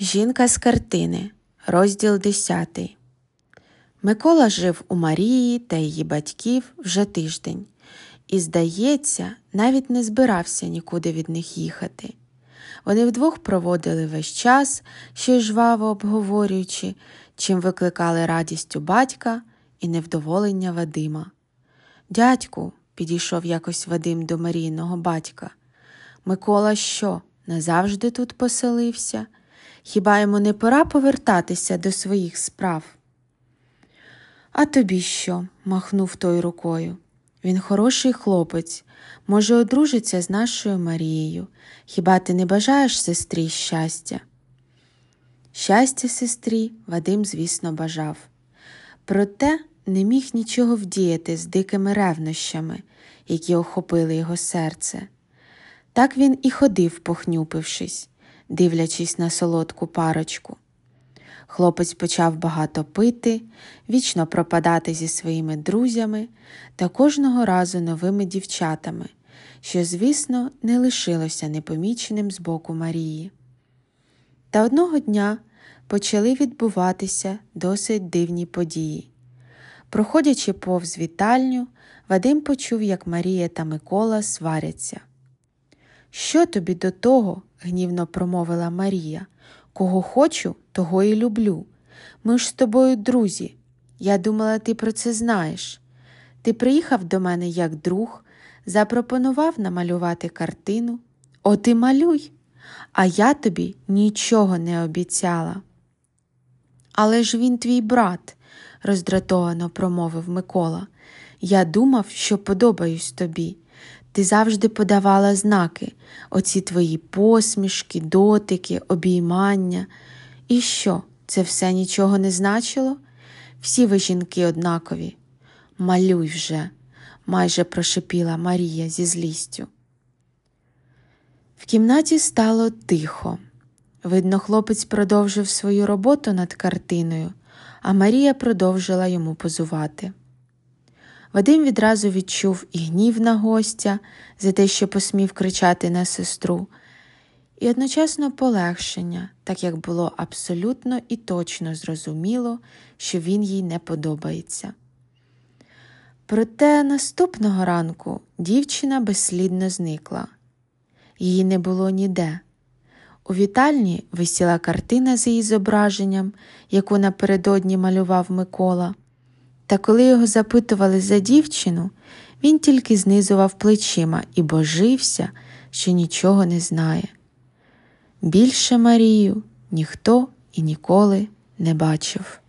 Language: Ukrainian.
Жінка з картини, розділ 10. Микола жив у Марії та її батьків вже тиждень і, здається, навіть не збирався нікуди від них їхати. Вони вдвох проводили весь час, ще й жваво обговорюючи, чим викликали радість у батька і невдоволення Вадима. Дядьку, підійшов якось Вадим до Марійного батька. Микола що, назавжди тут поселився? Хіба йому не пора повертатися до своїх справ? А тобі що? махнув той рукою. Він хороший хлопець, може, одружиться з нашою Марією. Хіба ти не бажаєш сестрі щастя? Щастя сестрі Вадим, звісно, бажав. Проте не міг нічого вдіяти з дикими ревнощами, які охопили його серце. Так він і ходив, похнюпившись, дивлячись на солодку парочку. Хлопець почав багато пити, вічно пропадати зі своїми друзями та кожного разу новими дівчатами, що, звісно, не лишилося непоміченим з боку Марії. Та одного дня почали відбуватися досить дивні події. Проходячи повз вітальню, Вадим почув, як Марія та Микола сваряться. Що тобі до того? гнівно промовила Марія. Кого хочу, того і люблю. Ми ж з тобою друзі. Я думала, ти про це знаєш. Ти приїхав до мене як друг, запропонував намалювати картину. От і малюй, а я тобі нічого не обіцяла. Але ж він твій брат, роздратовано промовив Микола. Я думав, що подобаюсь тобі. Ти завжди подавала знаки, оці твої посмішки, дотики, обіймання. І що, це все нічого не значило? Всі ви жінки однакові. Малюй вже, майже прошепіла Марія зі злістю. В кімнаті стало тихо. Видно, хлопець продовжив свою роботу над картиною, а Марія продовжила йому позувати. Вадим відразу відчув і гнів на гостя за те, що посмів кричати на сестру, і одночасно полегшення, так як було абсолютно і точно зрозуміло, що він їй не подобається. Проте наступного ранку дівчина безслідно зникла. Її не було ніде. У вітальні висіла картина з її зображенням, яку напередодні малював Микола. Та коли його запитували за дівчину, він тільки знизував плечима і божився, що нічого не знає. Більше Марію ніхто і ніколи не бачив.